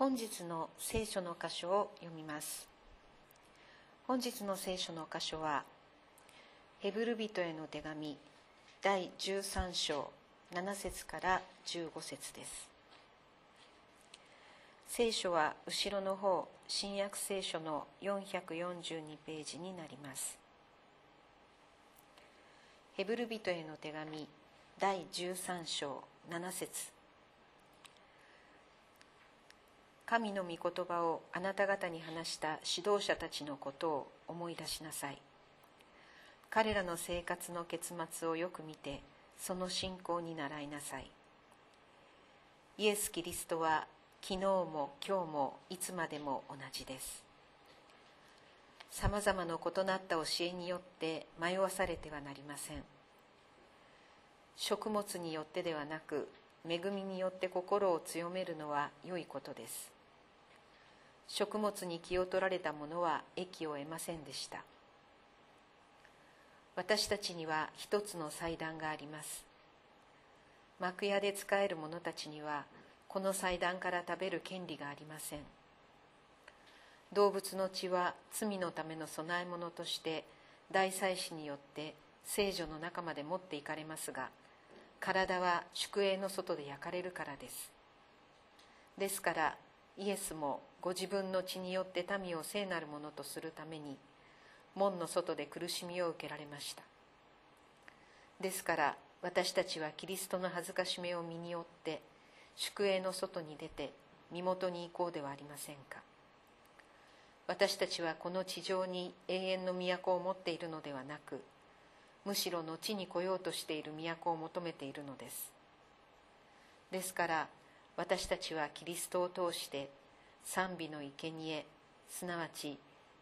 本日の聖書の箇所を読みます。本日の聖書の箇所はヘブル人への手紙第13章7節から15節です。聖書は後ろの方新約聖書の442ページになります。ヘブル人への手紙第13章7節。神の御言葉をあなた方に話した指導者たちのことを思い出しなさい。彼らの生活の結末をよく見てその信仰に習いなさい。イエス・キリストは昨日も今日もいつまでも同じです。さまざまな異なった教えによって迷わされてはなりません。食物によってではなく恵みによって心を強めるのは良いことです。食物に気を取られた者は益を得ませんでした。私たちには一つの祭壇があります。幕屋で仕える者たちにはこの祭壇から食べる権利がありません。動物の血は罪のための供え物として大祭司によって聖女の中まで持っていかれますが体は宿営の外で焼かれるからです。ですからイエスもご自分の血によって民を聖なるものとするために門の外で苦しみを受けられました。ですから私たちはキリストの恥ずかしめを身に負って宿営の外に出て身元に行こうではありませんか。私たちはこの地上に永遠の都を持っているのではなくむしろ後に来ようとしている都を求めているのです。ですから私たちはキリストを通して賛美の生贄すなわち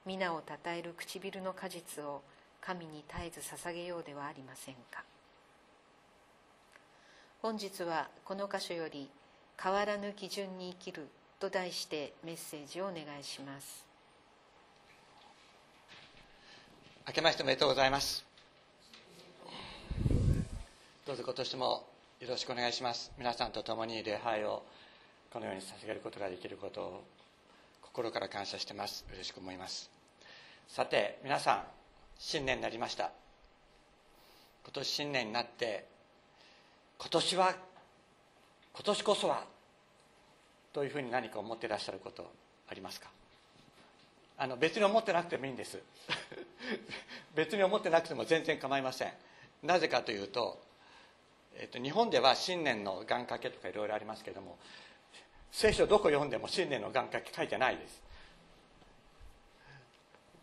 皆をたたえる唇の果実を神に絶えず捧げようではありませんか。本日はこの箇所より「変わらぬ基準に生きる」と題してメッセージをお願いします。明けましておめでとうございます。どうぞ今年もよろしくお願いします。皆さんと共に礼拝をこのように捧げることができることを心から感謝してます。嬉しく思います。さて皆さん新年になりました。今年新年になって今年は今年こそはというふうに何か思ってらっしゃることありますか？あの別に思ってなくてもいいんです。別に思ってなくても全然構いません。なぜかというとえっと、日本では新年の願掛けとかいろいろありますけども聖書どこ読んでも新年の願掛け書いてないです。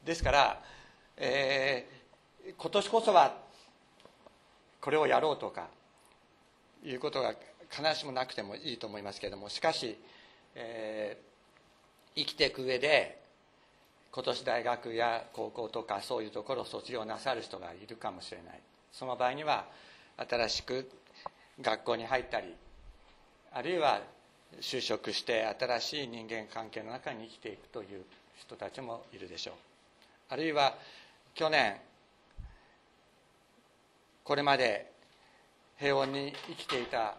ですから、えー、今年こそはこれをやろうとかいうことが必ずしもなくてもいいと思いますけれどもしかし、えー、生きていく上で今年大学や高校とかそういうところを卒業なさる人がいるかもしれない。その場合には新しく学校に入ったりあるいは就職して新しい人間関係の中に生きていくという人たちもいるでしょう。あるいは去年これまで平穏に生きていた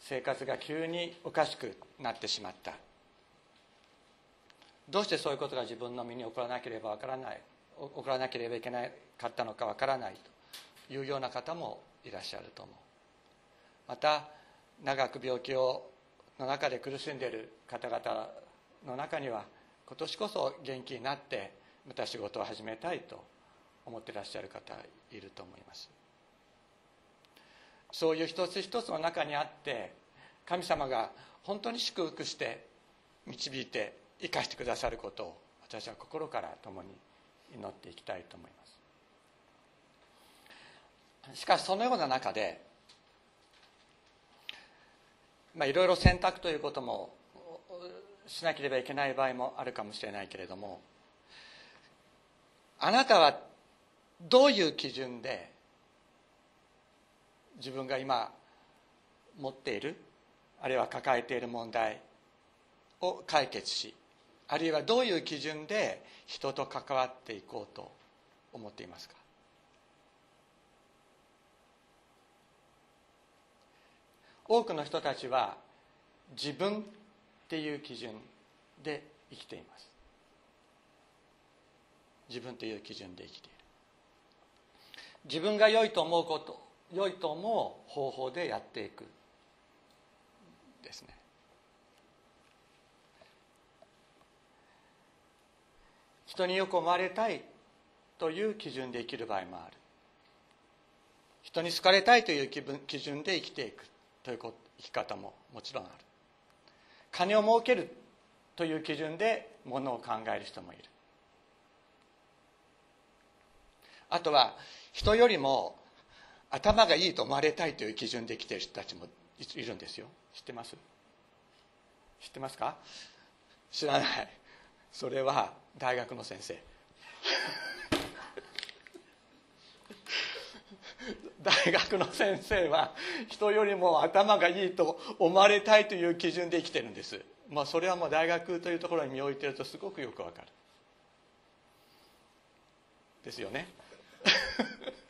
生活が急におかしくなってしまった。どうしてそういうことが自分の身に起こらなければわからない起こらなければいけなかったのかわからないというような方もいらっしゃると思う。また長く病気をの中で苦しんでいる方々の中には今年こそ元気になってまた仕事を始めたいと思ってらっしゃる方いると思います。そういう一つ一つの中にあって神様が本当に祝福して導いて生かしてくださることを私は心から共に祈っていきたいと思います。しかしそのような中でまあ、いろいろ選択ということもしなければいけない場合もあるかもしれないけれどもあなたはどういう基準で自分が今持っているあるいは抱えている問題を解決しあるいはどういう基準で人と関わっていこうと思っていますか？多くの人たちは自分っていう基準で生きています。自分という基準で生きている。自分が良いと思うこと良いと思う方法でやっていくですね。人によく思われたいという基準で生きる場合もある。人に好かれたいという基準で生きていく。という生き方ももちろんある。金を儲けるという基準でものを考える人もいる。あとは人よりも頭がいいと思われたいという基準で生きている人たちもいるんですよ。知ってます？知ってますか？知らない。それは大学の先生。大学の先生は人よりも頭がいいと思われたいという基準で生きてるんです。まあそれはもう大学というところに身を置いてるとすごくよくわかる。ですよね。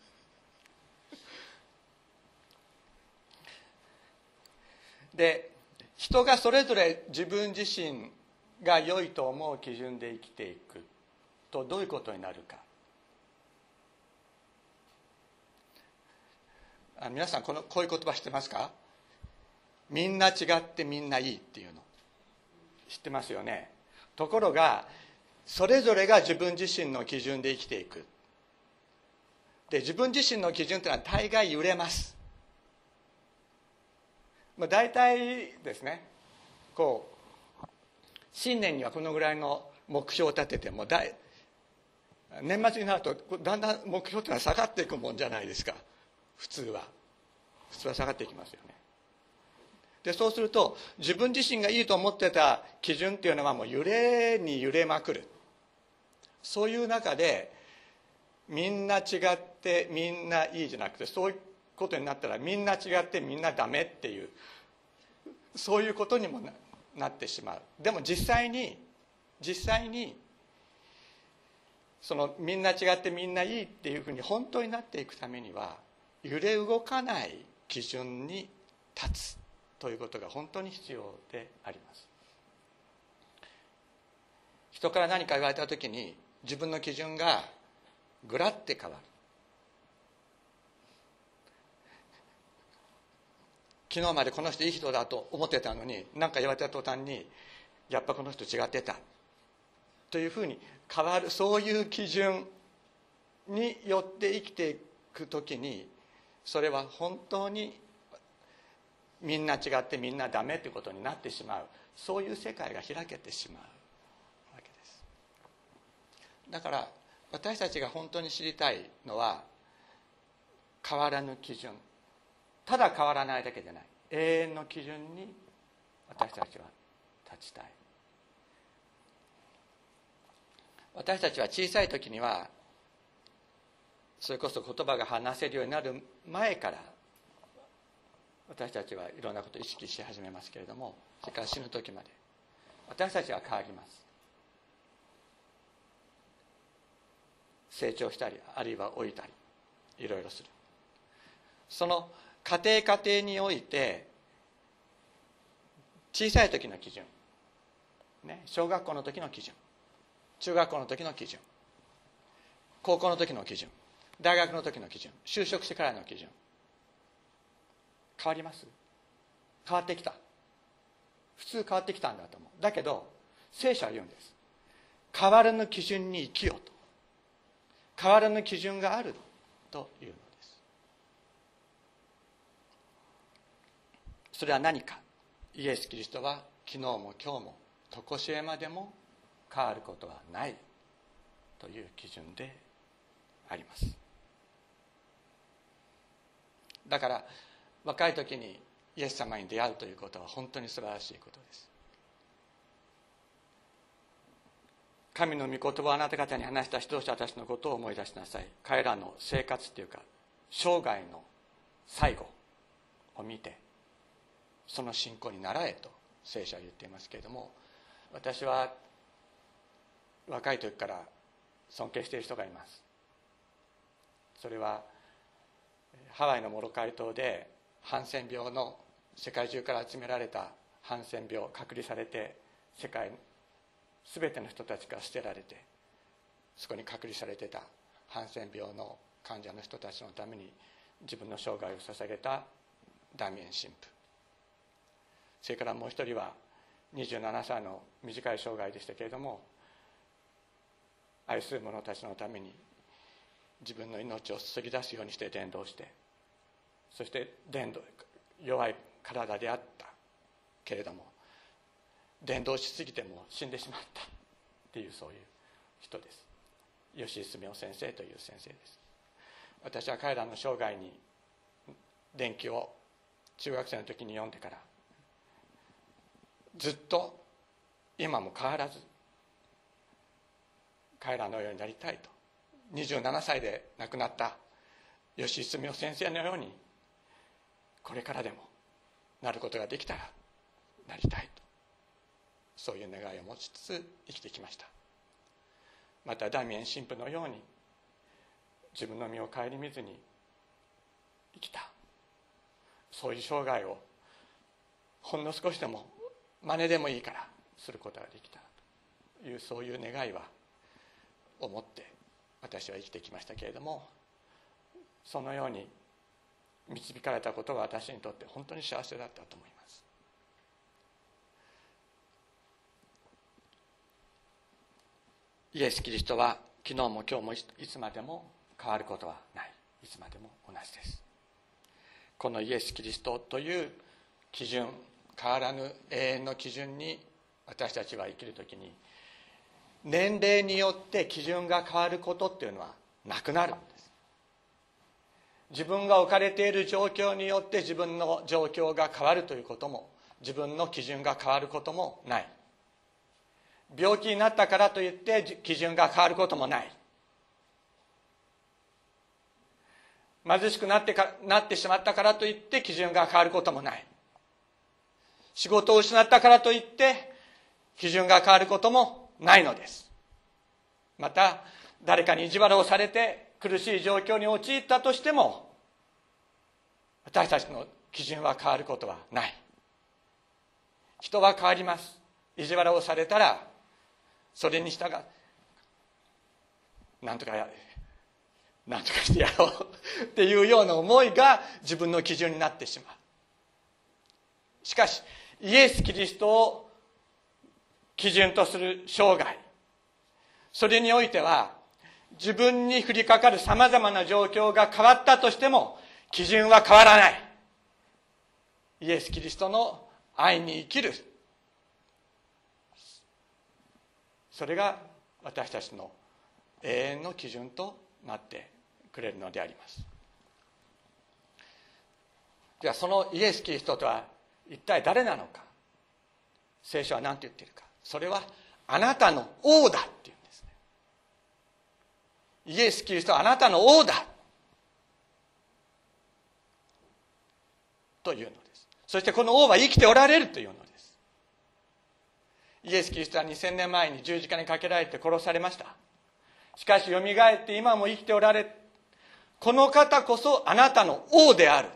で人がそれぞれ自分自身が良いと思う基準で生きていくとどういうことになるか。あ皆さんこのこういう言葉知ってますか？みんな違ってみんないいっていうの。知ってますよね。ところがそれぞれが自分自身の基準で生きていく。で自分自身の基準というのは大概揺れます。まあ、大体ですね。こう新年にはこのぐらいの目標を立てても大年末になるとだんだん目標というのは下がっていくもんじゃないですか。普通は。普通は下がっていきますよね。でそうすると自分自身がいいと思ってた基準っていうのはもう揺れに揺れまくる。そういう中でみんな違ってみんないいじゃなくてそういうことになったらみんな違ってみんなダメっていうそういうことにもなってしまう。でも実際に実際にそのみんな違ってみんないいっていうふうに本当になっていくためには揺れ動かない基準に立つということが本当に必要であります。人から何か言われた時に自分の基準がぐらって変わる。昨日までこの人いい人だと思ってたのに何か言われた途端にやっぱこの人違ってた。というふうに変わるそういう基準によって生きていく時にそれは本当にみんな違ってみんなダメということになってしまう。そういう世界が開けてしまうわけです。だから私たちが本当に知りたいのは変わらぬ基準。ただ変わらないだけでない。永遠の基準に私たちは立ちたい。私たちは小さい時にはそれこそ言葉が話せるようになる前から私たちはいろんなことを意識し始めますけれどもそれから死ぬ時まで。私たちは変わります。成長したりあるいは老いたりいろいろする。その家庭家庭において小さい時の基準、ね、小学校の時の基準。中学校の時の基準。高校の時の基準。大学の時の基準就職してからの基準。変わります？変わってきた。普通変わってきたんだと思う。だけど聖書は言うんです。変わらぬ基準に生きようと。変わらぬ基準があるというのです。それは何か？イエス・キリストは昨日も今日も常しえまでも変わることはないという基準であります。だから若い時にイエス様に出会うということは本当に素晴らしいことです。神の御言葉をあなた方に話した指導者たちのことを思い出しなさい。彼らの生活っていうか生涯の最後を見てその信仰に習えと聖書は言っていますけれども私は若い時から尊敬している人がいます。それはハワイのモロカイ島でハンセン病の世界中から集められたハンセン病隔離されて世界全ての人たちから捨てられてそこに隔離されてたハンセン病の患者の人たちのために自分の生涯を捧げたダミエン神父。それからもう一人は27歳の短い生涯でしたけれども愛する者たちのために自分の命を注ぎ出すようにして伝道してそして伝道弱い体であったけれども伝道しすぎても死んでしまったっていうそういう人です。吉井澄夫先生という先生です。私は彼らの生涯に伝記を中学生の時に読んでからずっと今も変わらず彼らのようになりたいと。27歳で亡くなった吉井澄夫先生のようにこれからでもなることができたらなりたいと。そういう願いを持ちつつ生きてきました。またダミエン神父のように自分の身を顧みずに生きた。そういう生涯をほんの少しでも真似でもいいからすることができたというそういう願いは思って私は生きてきましたけれどもそのように導かれたことが私にとって本当に幸せだったと思います。イエス・キリストは昨日も今日もいつまでも変わることはない。いつまでも同じです。このイエス・キリストという基準変わらぬ永遠の基準に私たちは生きる時に年齢によって基準が変わることっていうのはなくなる。んです自分が置かれている状況によって自分の状況が変わるということも自分の基準が変わることもない。病気になったからといって基準が変わることもない。貧しくなってかなってしまったからといって基準が変わることもない。仕事を失ったからといって基準が変わることもないのです。また誰かに意地悪をされて苦しい状況に陥ったとしても私たちの基準は変わることはない。人は変わります。意地悪をされたらそれに従う。なんとかやなんとかしてやろう。っていうような思いが自分の基準になってしまう。しかしイエス・キリストを基準とする生涯それにおいては自分に降りかかるさまざまな状況が変わったとしても基準は変わらない。イエス・キリストの愛に生きる。それが私たちの永遠の基準となってくれるのであります。ではそのイエス・キリストとは一体誰なのか。聖書は何て言ってるか。それはあなたの王だっていう。イエス・キリストはあなたの王だ。というのです。そしてこの王は生きておられるというのです。イエス・キリストは2000年前に十字架にかけられて殺されました。しかしよみがえって今も生きておられこの方こそあなたの王である。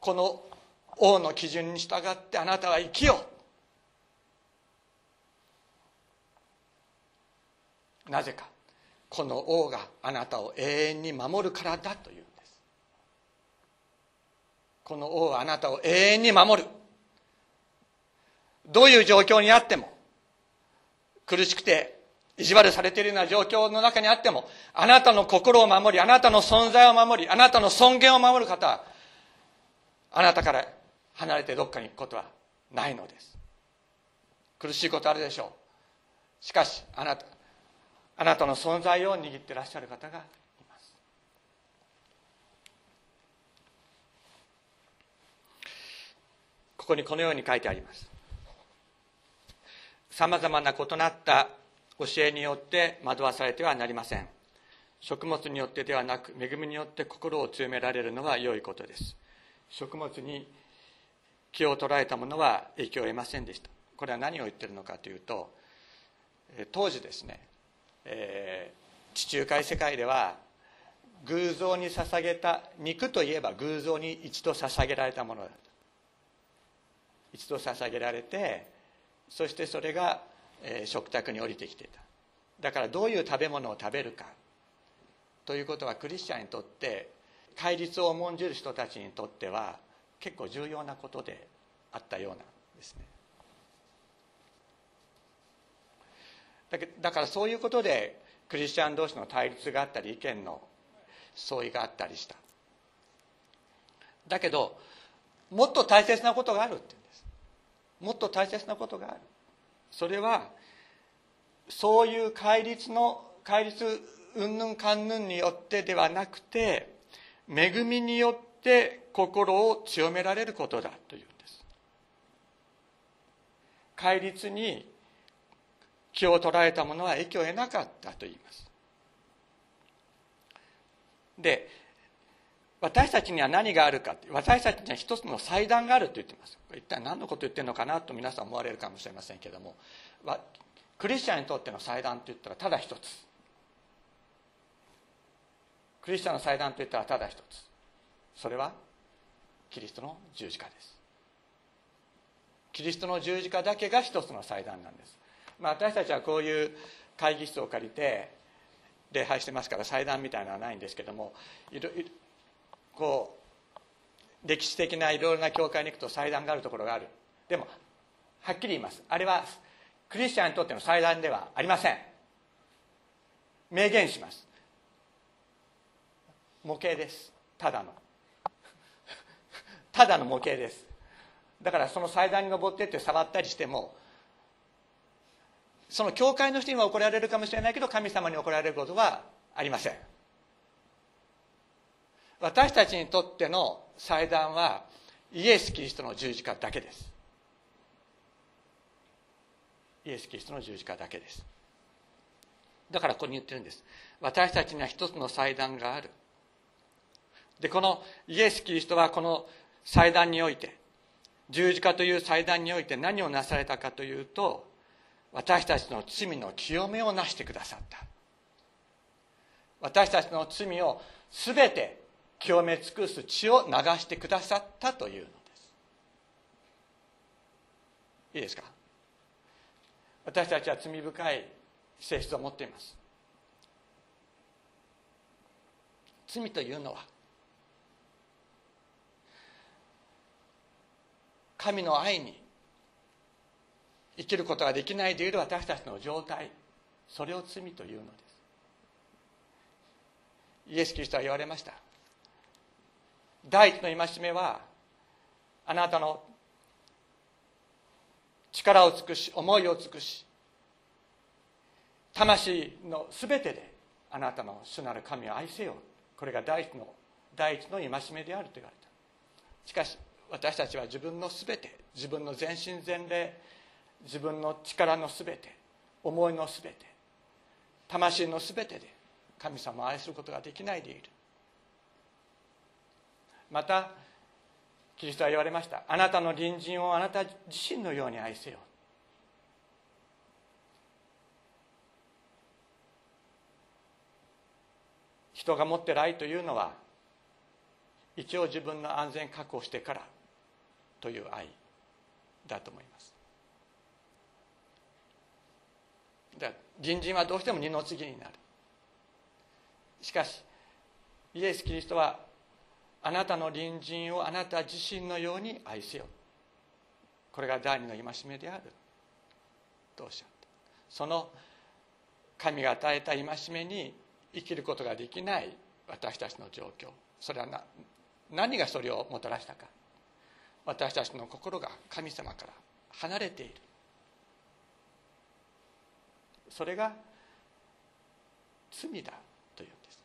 この王の基準に従ってあなたは生きよう。なぜかこの王があなたを永遠に守るからだというんです。この王はあなたを永遠に守る。どういう状況にあっても苦しくて意地悪されているような状況の中にあってもあなたの心を守りあなたの存在を守りあなたの尊厳を守る方はあなたから離れてどっかに行くことはないのです。苦しいことあるでしょう。しかしあなたあなたの存在を握ってらっしゃる方がいます。ここにこのように書いてあります。さまざまな異なった教えによって惑わされてはなりません。食物によってではなく恵みによって心を強められるのは良いことです。食物に気を捉えたものは影響を得ませんでした。これは何を言ってるのかというと当時ですね、えー、地中海世界では偶像に捧げた肉といえば偶像に一度捧げられたものだ一度捧げられてそしてそれが、えー、食卓に降りてきていた。だからどういう食べ物を食べるかということはクリスチャンにとって戒律を重んじる人たちにとっては結構重要なことであったようなんですね。だからそういうことでクリスチャン同士の対立があったり意見の相違があったりした。だけどもっと大切なことがあるって言うんです。もっと大切なことがある。それはそういう戒律の戒律うんぬんかんぬんによってではなくて恵みによって心を強められることだというんです。戒律に気を捉えた者は益を得なかったと言います。で私たちには何があるか私たちには一つの祭壇があると言ってます。一体何のこと言ってるのかなと皆さん思われるかもしれませんけどもクリスチャンにとっての祭壇といったらただ一つ。クリスチャンの祭壇といったらただ一つ。それはキリストの十字架です。キリストの十字架だけが一つの祭壇なんです、まあ、私たちはこういう会議室を借りて礼拝してますから祭壇みたいなのはないんですけどもいろいろこう歴史的ないろいろな教会に行くと祭壇があるところがある。でもはっきり言います。あれはクリスチャンにとっての祭壇ではありません。明言します。模型です。ただの。ただの模型です。だからその祭壇に登ってって触ったりしてもその教会の人には怒られるかもしれないけど神様に怒られることはありません。私たちにとっての祭壇はイエス・キリストの十字架だけです。イエス・キリストの十字架だけです。だからここに言ってるんです。私たちには一つの祭壇がある。でこのイエス・キリストはこの祭壇において十字架という祭壇において何をなされたかというと私たちの罪の清めをなしてくださった。私たちの罪を全て清め尽くす血を流してくださったというのです。いいですか？私たちは罪深い性質を持っています。罪というのは神の愛に生きることができないでいる私たちの状態それを罪というのです。イエス・キリストは言われました。第一の戒めはあなたの力を尽くし思いを尽くし魂の全てであなたの主なる神を愛せよこれが第一の第一の戒めであると言われた。しかし私たちは自分の全て自分の全身全霊自分の力の全て思いの全て魂の全てで神様を愛することができないでいる。またキリストは言われました。あなたの隣人をあなた自身のように愛せよ。人が持ってる愛というのは一応自分の安全確保してからという愛だと思いますだ隣人はどうしても二の次になる。しかしイエス・キリストはあなたの隣人をあなた自身のように愛せよ。これが第二の戒めである。とおっしゃったその神が与えた戒めに生きることができない私たちの状況。それは何がそれをもたらしたか。私たちの心が神様から離れている。それが罪だというんです。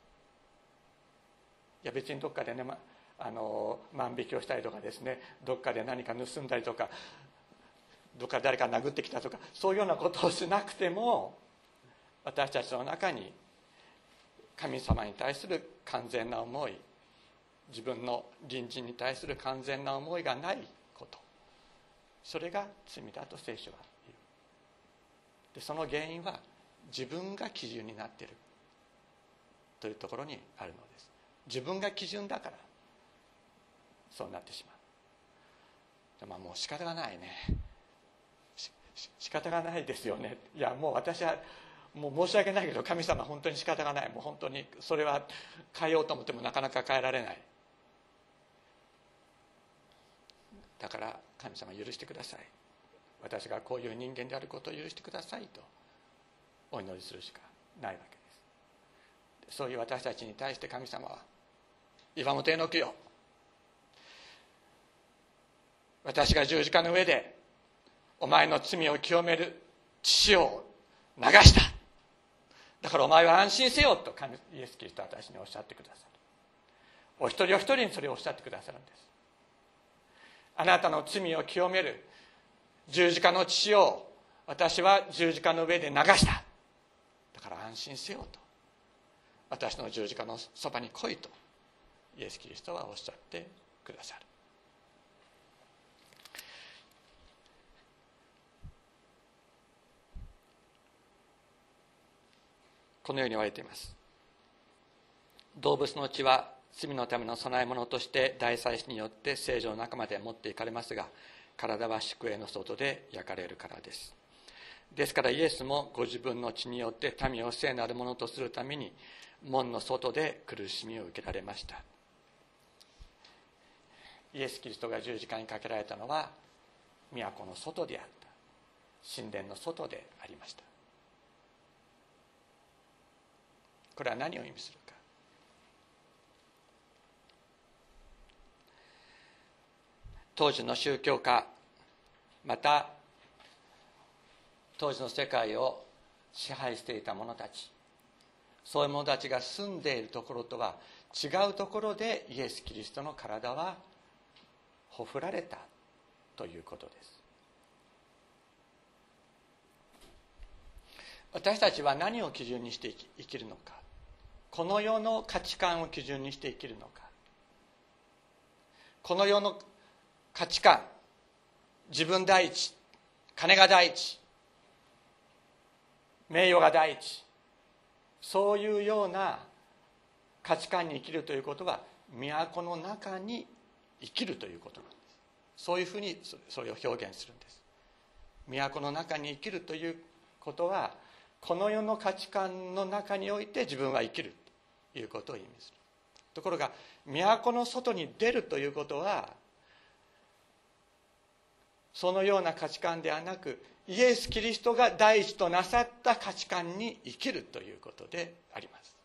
いや別にどっかでね、ま、あの万引きをしたりとかですねどっかで何か盗んだりとかどっか誰か殴ってきたとかそういうようなことをしなくても私たちの中に神様に対する完全な思い自分の隣人に対する完全な思いがないこと。それが罪だと聖書は言う。でその原因は自分が基準になっている。というところにあるのです。自分が基準だからそうなってしまう。まあもう仕方がないね。仕方がないですよね。いやもう私はもう申し訳ないけど神様本当に仕方がない。もう本当にそれは変えようと思ってもなかなか変えられない。だから神様許してください。私がこういう人間であることを許してくださいとお祈りするしかないわけです。そういう私たちに対して神様は岩本へのくよ私が十字架の上でお前の罪を清める血を流した。だからお前は安心せよと神イエス・キリストは私におっしゃってくださる。お一人お一人にそれをおっしゃってくださるんです。あなたの罪を清める十字架の血を私は十字架の上で流した。だから安心せよと。私の十字架のそばに来いと。イエス・キリストはおっしゃってくださる。このように言われています。動物の血は罪のための供え物として大祭司によって聖女の中まで持っていかれますが体は宿営の外で焼かれるからです。ですからイエスもご自分の血によって民を聖なるものとするために門の外で苦しみを受けられました。イエス・キリストが十字架にかけられたのは都の外であった。神殿の外でありました。これは何を意味するか当時の宗教家また当時の世界を支配していた者たち。そういう者たちが住んでいるところとは違うところでイエス・キリストの体はほふられたということです。私たちは何を基準にして生きるのか。この世の価値観を基準にして生きるのか。この世の価値観。自分第一。金が第一。名誉が第一。そういうような価値観に生きるということは都の中に生きるということなんです。そういうふうにそれを表現するんです。都の中に生きるということはこの世の価値観の中において自分は生きるということを意味する。ところが都の外に出るということはそのような価値観ではなくイエス・キリストが第一となさった価値観に生きるということであります。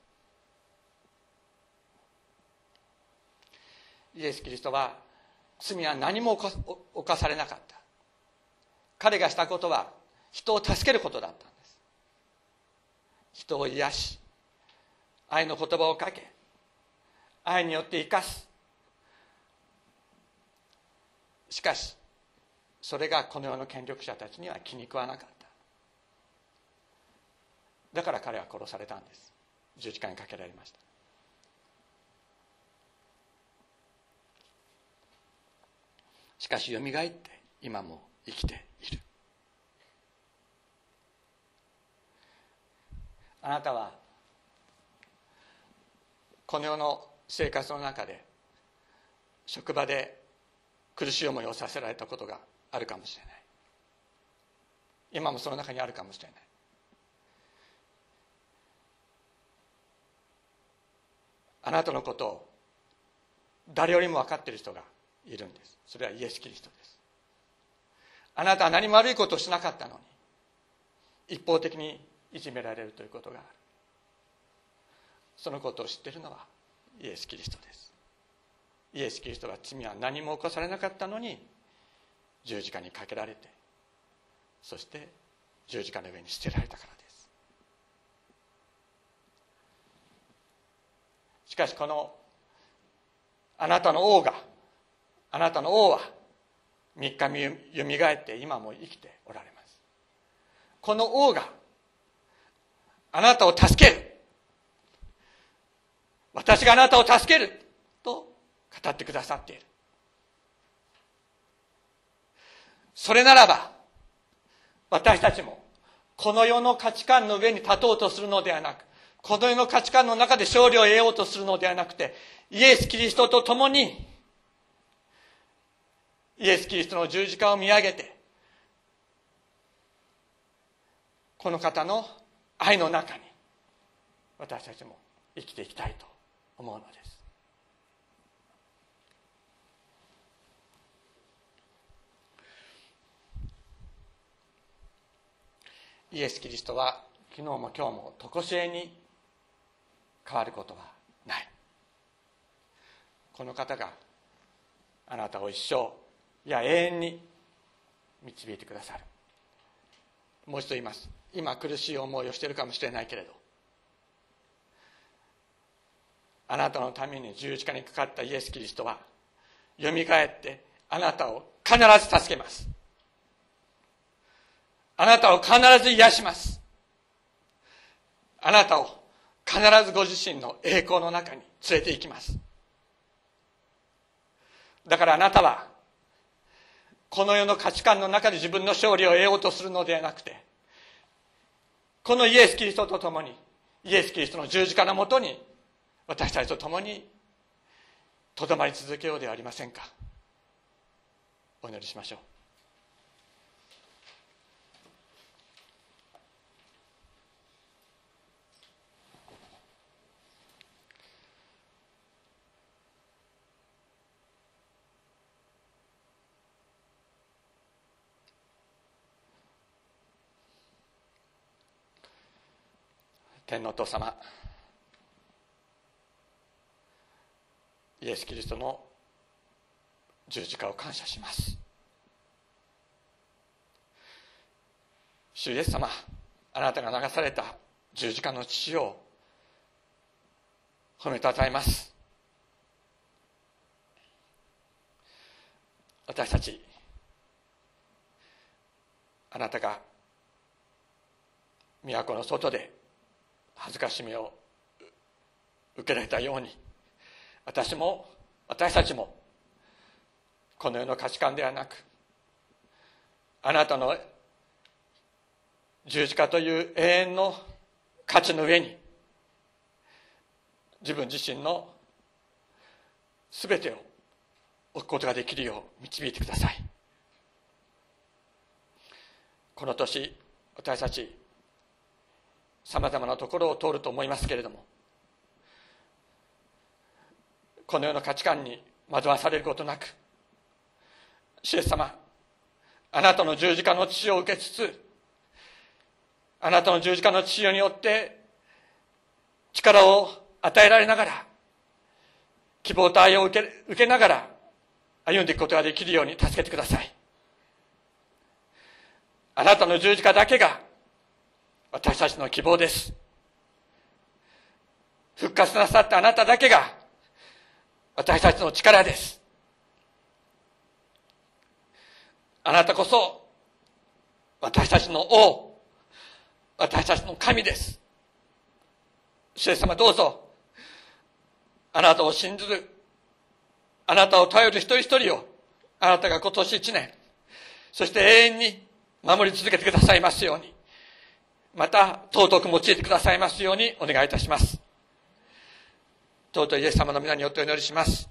イエス・キリストは罪は何も犯されなかった。彼がしたことは人を助けることだったんです。人を癒し愛の言葉をかけ愛によって生かす。しかしそれがこの世の権力者たちには気に食わなかった。だから彼は殺されたんです。十字架にかけられました。しかしよみがえって今も生きている。あなたはこの世の生活の中で職場で苦しい思いをさせられたことがあるかもしれない。今もその中にあるかもしれない。あなたのことを誰よりも分かっている人がいるんです。それはイエス・キリストです。あなたは何も悪いことをしなかったのに一方的にいじめられるということがある。そのことを知っているのはイエス・キリストです。イエス・キリストが罪は何も起こされなかったのに十字架にかけられてそして十字架の上に捨てられたからです。しかしこのあなたの王があなたの王は三日目よみがえって今も生きておられます。この王があなたを助ける。私があなたを助けると語ってくださっている。それならば私たちもこの世の価値観の上に立とうとするのではなくこの世の価値観の中で勝利を得ようとするのではなくてイエス・キリストと共にイエス・キリストの十字架を見上げてこの方の愛の中に私たちも生きていきたいと思うのです。イエス・キリストは昨日も今日も常しえに変わることはない。この方があなたを一生いや永遠に導いてくださる。もう一度言います。今苦しい思いをしているかもしれないけれど。あなたのために十字架にかかったイエス・キリストはよみがえってあなたを必ず助けます。あなたを必ず癒します。あなたを必ずご自身の栄光の中に連れて行きます。だからあなたはこの世の価値観の中で自分の勝利を得ようとするのではなくてこのイエス・キリストと共にイエス・キリストの十字架のもとに私たちと共にとどまり続けようではありませんか。お祈りしましょう。天皇父様。イエス・キリストの十字架を感謝します。主イエス様あなたが流された十字架の父を褒めたたえます。私たちあなたが都の外で恥ずかしみを受けられたように私も私たちもこの世の価値観ではなくあなたの十字架という永遠の価値の上に自分自身の全てを置くことができるよう導いてください。この年私たちさまざまなところを通ると思いますけれどもこの世の価値観に惑わされることなく主イエス様あなたの十字架の父を受けつつあなたの十字架の父によって力を与えられながら希望と愛を受け受けながら歩んでいくことができるように助けてください。あなたの十字架だけが私たちの希望です。復活なさったあなただけが私たちの力です。あなたこそ私たちの王私たちの神です。主イエス様どうぞあなたを信ずるあなたを頼る一人一人をあなたが今年一年そして永遠に守り続けてくださいますように。また尊く用いてくださいますようにお願いいたします。尊いイエス様の皆によってお祈りします。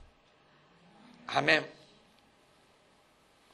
アメン。